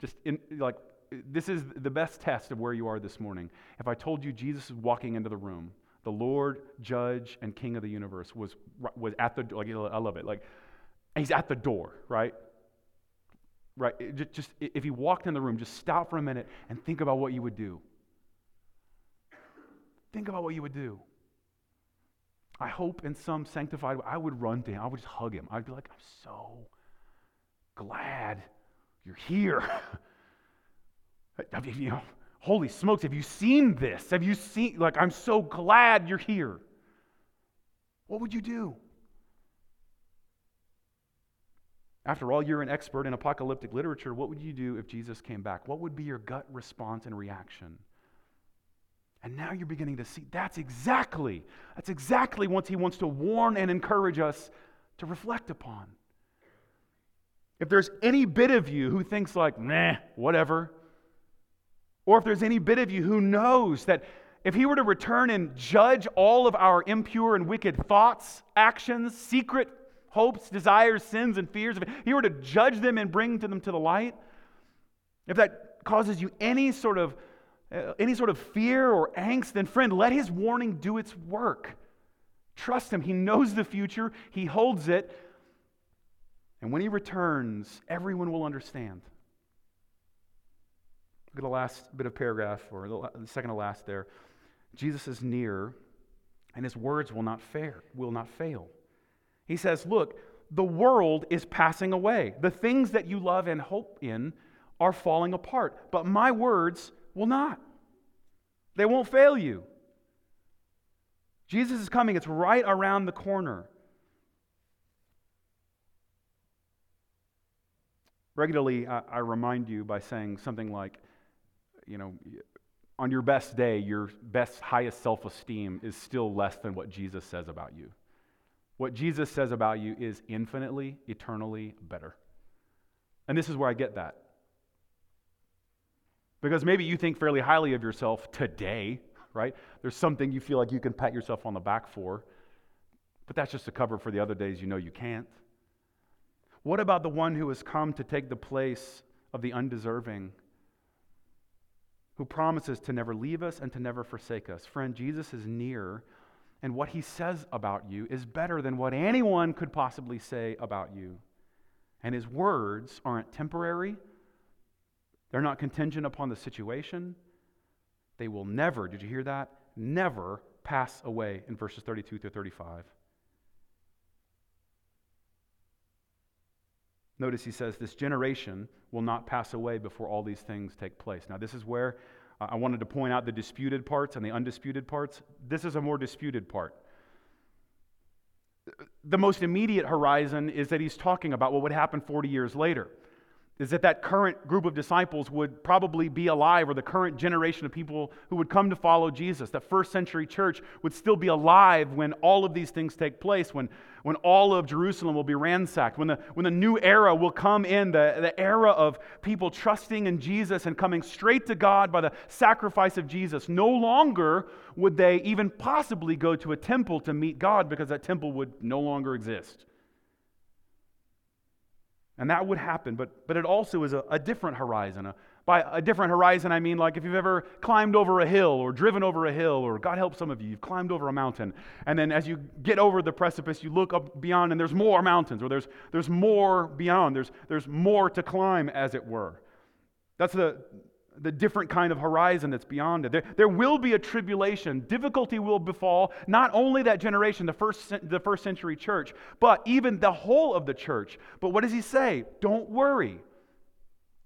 just in, like, this is the best test of where you are this morning. If I told you Jesus is walking into the room, the Lord, Judge, and King of the universe was, was at the like I love it. Like he's at the door, right? Right. Just, just if he walked in the room, just stop for a minute and think about what you would do. Think about what you would do. I hope in some sanctified way, I would run to him. I would just hug him. I'd be like, I'm so glad you're here. you know, holy smokes, have you seen this? Have you seen, like, I'm so glad you're here. What would you do? After all, you're an expert in apocalyptic literature. What would you do if Jesus came back? What would be your gut response and reaction? And now you're beginning to see that's exactly, that's exactly what he wants to warn and encourage us to reflect upon. If there's any bit of you who thinks like, nah, whatever, or if there's any bit of you who knows that if he were to return and judge all of our impure and wicked thoughts, actions, secret hopes, desires, sins, and fears, if he were to judge them and bring them to the light, if that causes you any sort of Uh, any sort of fear or angst, then friend, let his warning do its work. Trust him. He knows the future, he holds it. And when he returns, everyone will understand. Look at the last bit of paragraph, or the second to last there. Jesus is near, and his words will not, fair, will not fail. He says, Look, the world is passing away. The things that you love and hope in are falling apart, but my words will not. They won't fail you. Jesus is coming, it's right around the corner. Regularly, I, I remind you by saying something like, you know, on your best day, your best, highest self esteem is still less than what Jesus says about you. What Jesus says about you is infinitely, eternally better. And this is where I get that. Because maybe you think fairly highly of yourself today, right? There's something you feel like you can pat yourself on the back for, but that's just a cover for the other days you know you can't. What about the one who has come to take the place of the undeserving? who promises to never leave us and to never forsake us. Friend, Jesus is near, and what he says about you is better than what anyone could possibly say about you. And his words aren't temporary, they're not contingent upon the situation. They will never, did you hear that? Never pass away in verses 32 through 35. Notice he says, This generation will not pass away before all these things take place. Now, this is where uh, I wanted to point out the disputed parts and the undisputed parts. This is a more disputed part. The most immediate horizon is that he's talking about what would happen 40 years later is that that current group of disciples would probably be alive, or the current generation of people who would come to follow Jesus. That first century church would still be alive when all of these things take place, when, when all of Jerusalem will be ransacked, when the, when the new era will come in, the, the era of people trusting in Jesus and coming straight to God by the sacrifice of Jesus. No longer would they even possibly go to a temple to meet God because that temple would no longer exist. And that would happen, but, but it also is a, a different horizon. A, by a different horizon, I mean like if you've ever climbed over a hill or driven over a hill, or God help some of you, you've climbed over a mountain. And then as you get over the precipice, you look up beyond and there's more mountains, or there's, there's more beyond. There's, there's more to climb, as it were. That's the, the different kind of horizon that's beyond it. There, there will be a tribulation. Difficulty will befall not only that generation, the first, the first century church, but even the whole of the church. But what does he say? Don't worry.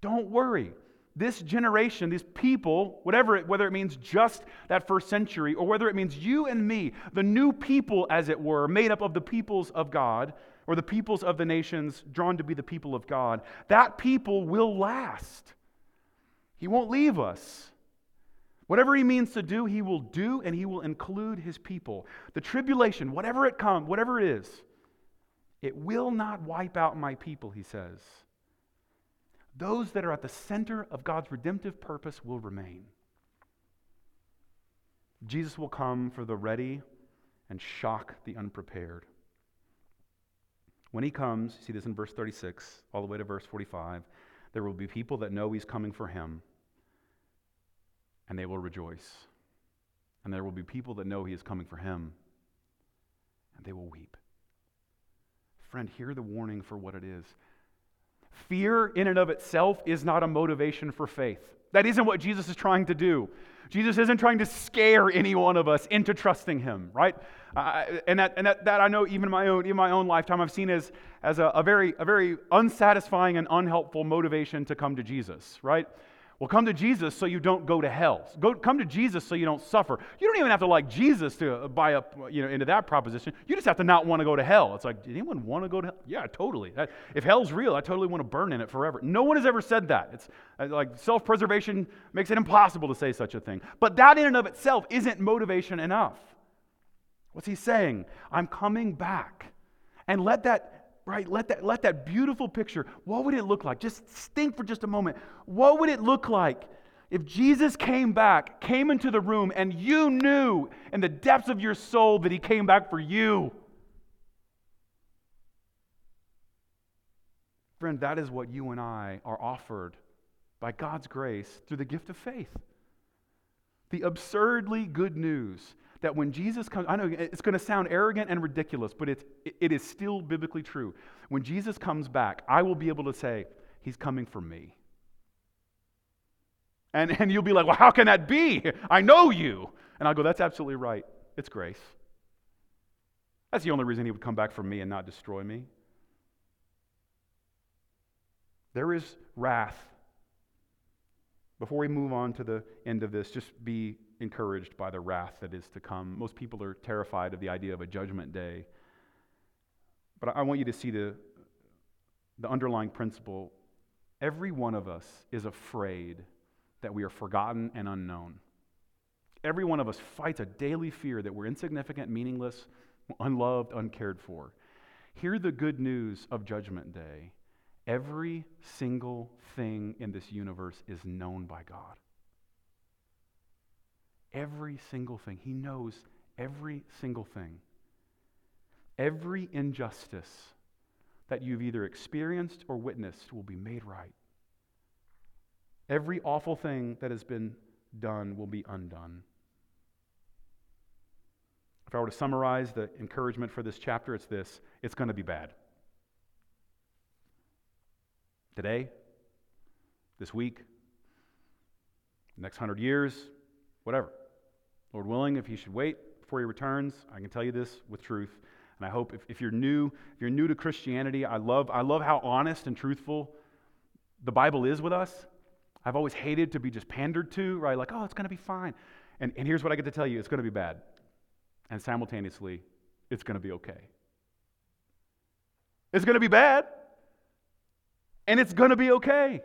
Don't worry. This generation, these people, whatever it, whether it means just that first century or whether it means you and me, the new people, as it were, made up of the peoples of God or the peoples of the nations drawn to be the people of God, that people will last. He won't leave us. Whatever he means to do, he will do, and he will include his people. The tribulation, whatever it comes, whatever it is, it will not wipe out my people, he says. those that are at the center of God's redemptive purpose will remain. Jesus will come for the ready and shock the unprepared. When he comes, see this in verse 36, all the way to verse 45, there will be people that know he's coming for him, and they will rejoice. And there will be people that know he is coming for him, and they will weep. Friend, hear the warning for what it is. Fear, in and of itself, is not a motivation for faith. That isn't what Jesus is trying to do. Jesus isn't trying to scare any one of us into trusting him, right? Uh, and that, and that, that I know even in my own, in my own lifetime, I've seen as, as a, a, very, a very unsatisfying and unhelpful motivation to come to Jesus, right? Well, come to Jesus so you don't go to hell. Go, come to Jesus so you don't suffer. You don't even have to like Jesus to buy up you know, into that proposition. You just have to not want to go to hell. It's like, did anyone want to go to hell? Yeah, totally. If hell's real, I totally want to burn in it forever. No one has ever said that. It's uh, like self preservation makes it impossible to say such a thing. But that in and of itself isn't motivation enough. What's he saying? I'm coming back. And let that right? Let that, let that beautiful picture, what would it look like? Just think for just a moment. What would it look like if Jesus came back, came into the room, and you knew in the depths of your soul that he came back for you? Friend, that is what you and I are offered by God's grace through the gift of faith. The absurdly good news that when Jesus comes, I know it's going to sound arrogant and ridiculous, but it's, it is still biblically true. When Jesus comes back, I will be able to say, He's coming for me. And, and you'll be like, Well, how can that be? I know you. And I'll go, That's absolutely right. It's grace. That's the only reason He would come back for me and not destroy me. There is wrath. Before we move on to the end of this, just be encouraged by the wrath that is to come. Most people are terrified of the idea of a judgment day. But I want you to see the, the underlying principle. Every one of us is afraid that we are forgotten and unknown. Every one of us fights a daily fear that we're insignificant, meaningless, unloved, uncared for. Hear the good news of Judgment Day. Every single thing in this universe is known by God. Every single thing. He knows every single thing. Every injustice that you've either experienced or witnessed will be made right. Every awful thing that has been done will be undone. If I were to summarize the encouragement for this chapter, it's this it's going to be bad. Today, this week, next hundred years, whatever. Lord willing, if he should wait before he returns, I can tell you this with truth. And I hope if, if you're new, if you're new to Christianity, I love, I love how honest and truthful the Bible is with us. I've always hated to be just pandered to, right? Like, oh, it's going to be fine. And, and here's what I get to tell you it's going to be bad. And simultaneously, it's going to be okay. It's going to be bad. And it's going to be okay.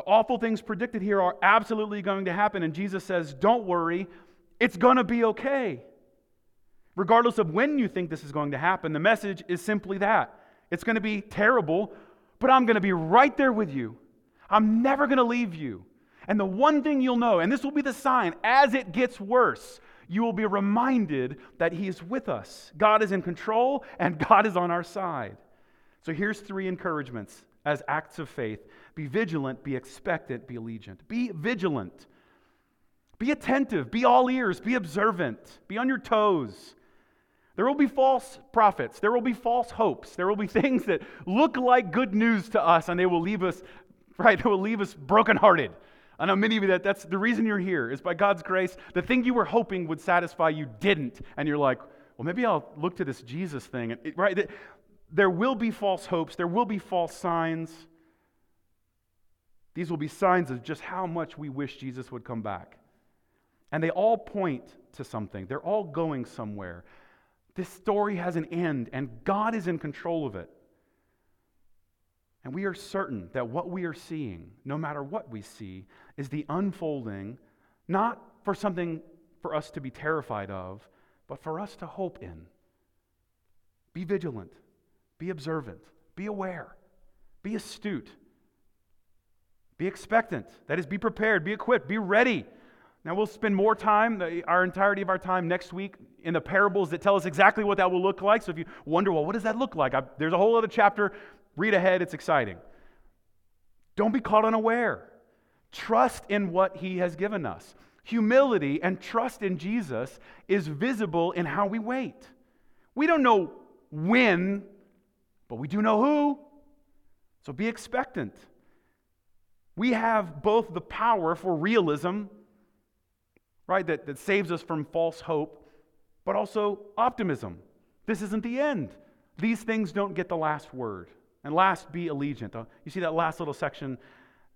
The awful things predicted here are absolutely going to happen. And Jesus says, Don't worry, it's going to be okay. Regardless of when you think this is going to happen, the message is simply that it's going to be terrible, but I'm going to be right there with you. I'm never going to leave you. And the one thing you'll know, and this will be the sign, as it gets worse, you will be reminded that He is with us. God is in control, and God is on our side. So here's three encouragements as acts of faith be vigilant, be expectant, be allegiant. Be vigilant. Be attentive, be all ears, be observant, be on your toes. There will be false prophets, there will be false hopes, there will be things that look like good news to us, and they will leave us, right, they will leave us brokenhearted. I know many of you that that's the reason you're here is by God's grace. The thing you were hoping would satisfy you didn't, and you're like, well, maybe I'll look to this Jesus thing. And, right? There will be false hopes, there will be false signs. These will be signs of just how much we wish Jesus would come back. And they all point to something, they're all going somewhere. This story has an end, and God is in control of it. And we are certain that what we are seeing, no matter what we see, is the unfolding, not for something for us to be terrified of, but for us to hope in. Be vigilant, be observant, be aware. Be astute. Be expectant. That is, be prepared, be equipped, be ready. Now, we'll spend more time, our entirety of our time next week, in the parables that tell us exactly what that will look like. So if you wonder, well, what does that look like? I, there's a whole other chapter. Read ahead, it's exciting. Don't be caught unaware. Trust in what he has given us. Humility and trust in Jesus is visible in how we wait. We don't know when, but we do know who. So be expectant. We have both the power for realism, right, that, that saves us from false hope, but also optimism. This isn't the end. These things don't get the last word. And last, be allegiant. Uh, you see that last little section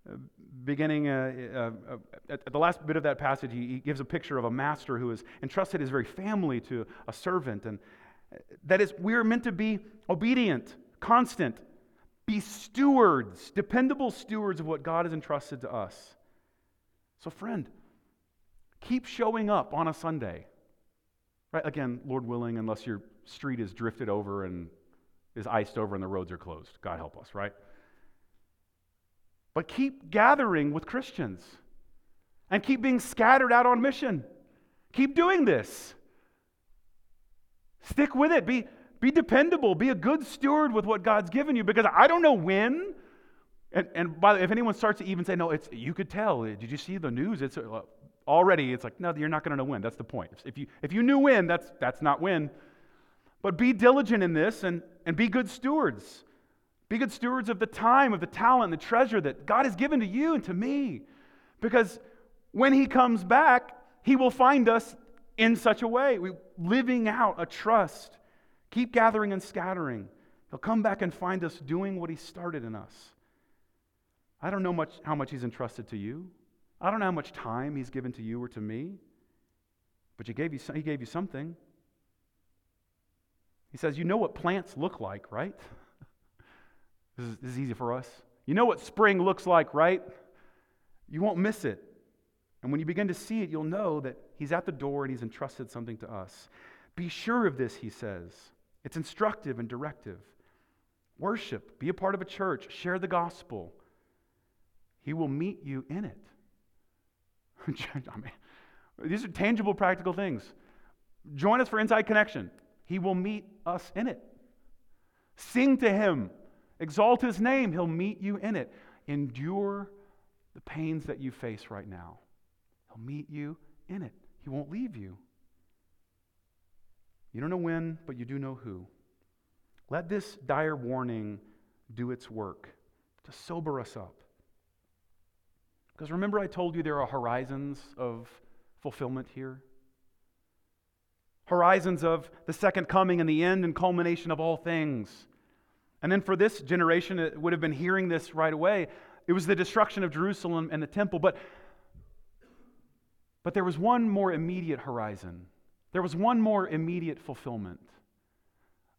uh, beginning uh, uh, uh, at the last bit of that passage, he, gives a picture of a master who has entrusted his very family to a servant. And that is, we are meant to be obedient, constant, be stewards, dependable stewards of what God has entrusted to us. So, friend, keep showing up on a Sunday. Right? Again, Lord willing, unless your street is drifted over and is iced over and the roads are closed. God help us, right? But keep gathering with Christians and keep being scattered out on mission. Keep doing this. Stick with it. Be, be dependable. Be a good steward with what God's given you because I don't know when. And, and by the way, if anyone starts to even say, no, it's, you could tell. Did you see the news? It's uh, already, it's like, no, you're not going to know when. That's the point. If you, if you knew when, that's, that's not when. But be diligent in this and, and be good stewards. Be good stewards of the time, of the talent, the treasure that God has given to you and to me. Because when He comes back, He will find us in such a way, we, living out a trust Keep gathering and scattering. He'll come back and find us doing what He started in us. I don't know much, how much He's entrusted to you. I don't know how much time He's given to you or to me. But he gave you, he gave you something. He says, You know what plants look like, right? this, is, this is easy for us. You know what spring looks like, right? You won't miss it. And when you begin to see it, you'll know that He's at the door and He's entrusted something to us. Be sure of this, He says. It's instructive and directive. Worship, be a part of a church, share the gospel. He will meet you in it. I mean, these are tangible, practical things. Join us for Inside Connection. He will meet us in it. Sing to Him, exalt His name. He'll meet you in it. Endure the pains that you face right now. He'll meet you in it. He won't leave you. You don't know when, but you do know who. Let this dire warning do its work to sober us up. Because remember, I told you there are horizons of fulfillment here? Horizons of the second coming and the end and culmination of all things. And then for this generation, it would have been hearing this right away. It was the destruction of Jerusalem and the temple. But, but there was one more immediate horizon there was one more immediate fulfillment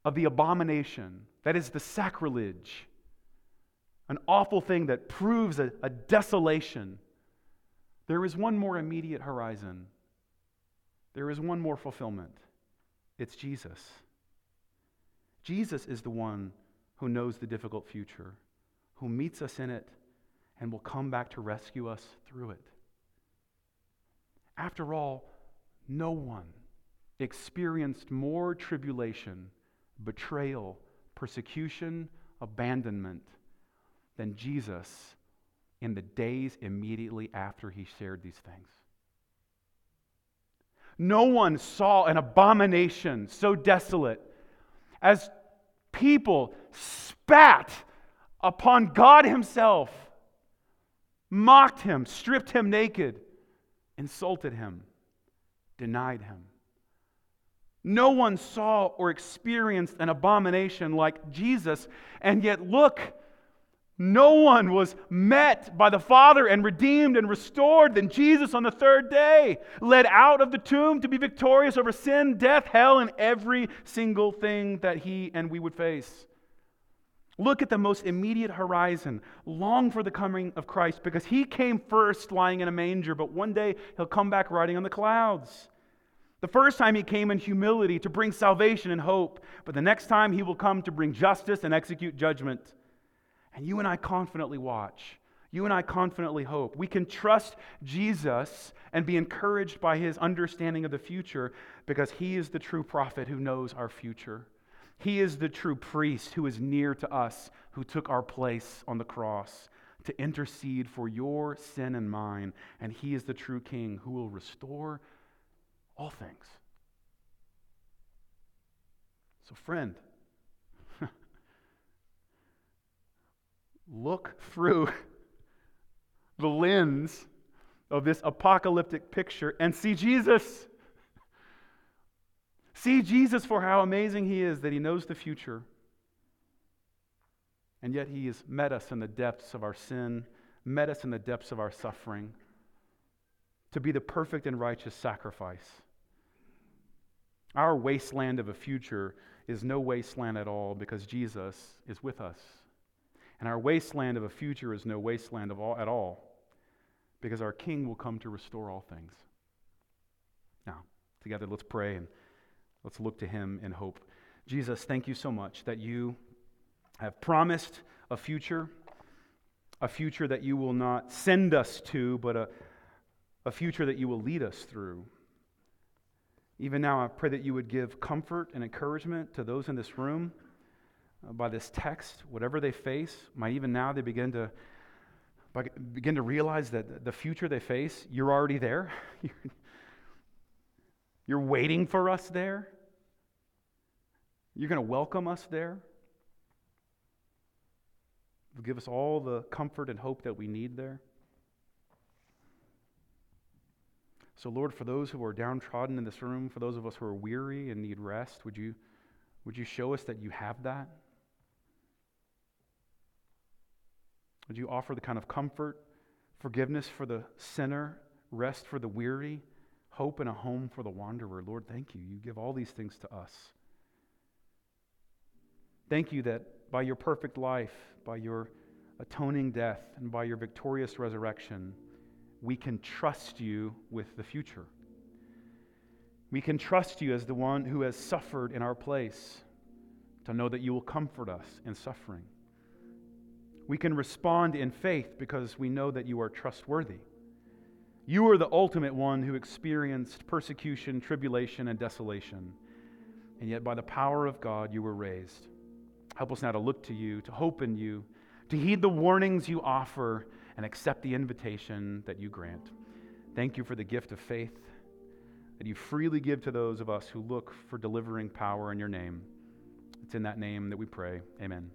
of the abomination, that is, the sacrilege, an awful thing that proves a, a desolation. There is one more immediate horizon. There is one more fulfillment. It's Jesus. Jesus is the one who knows the difficult future, who meets us in it, and will come back to rescue us through it. After all, no one experienced more tribulation, betrayal, persecution, abandonment than Jesus in the days immediately after he shared these things. No one saw an abomination so desolate as people spat upon God Himself, mocked Him, stripped Him naked, insulted Him, denied Him. No one saw or experienced an abomination like Jesus, and yet look, no one was met by the Father and redeemed and restored than Jesus on the third day, led out of the tomb to be victorious over sin, death, hell, and every single thing that he and we would face. Look at the most immediate horizon. Long for the coming of Christ because he came first lying in a manger, but one day he'll come back riding on the clouds. The first time he came in humility to bring salvation and hope, but the next time he will come to bring justice and execute judgment. And you and I confidently watch. You and I confidently hope. We can trust Jesus and be encouraged by his understanding of the future because he is the true prophet who knows our future. He is the true priest who is near to us, who took our place on the cross to intercede for your sin and mine. And he is the true king who will restore all things. So, friend, look through the lens of this apocalyptic picture and see Jesus. See Jesus for how amazing He is that He knows the future. And yet He has met us in the depths of our sin, met us in the depths of our suffering, to be the perfect and righteous sacrifice. Our wasteland of a future is no wasteland at all because Jesus is with us. And our wasteland of a future is no wasteland all, at all because our King will come to restore all things. Now, together, let's pray and let's look to him in hope. Jesus, thank you so much that you have promised a future, a future that you will not send us to, but a, a future that you will lead us through. Even now, I pray that you would give comfort and encouragement to those in this room uh, by this text, whatever they face. Might even now they begin to begin to realize that the future they face, you're already there. you're waiting for us there. You're going to welcome us there. Give us all the comfort and hope that we need there. So, Lord, for those who are downtrodden in this room, for those of us who are weary and need rest, would you, would you show us that you have that? Would you offer the kind of comfort, forgiveness for the sinner, rest for the weary, hope and a home for the wanderer? Lord, thank you. You give all these things to us. Thank you that by your perfect life, by your atoning death, and by your victorious resurrection, we can trust you with the future. We can trust you as the one who has suffered in our place to know that you will comfort us in suffering. We can respond in faith because we know that you are trustworthy. You are the ultimate one who experienced persecution, tribulation, and desolation. And yet, by the power of God, you were raised. Help us now to look to you, to hope in you, to heed the warnings you offer, and accept the invitation that you grant. Thank you for the gift of faith that you freely give to those of us who look for delivering power in your name. It's in that name that we pray. Amen.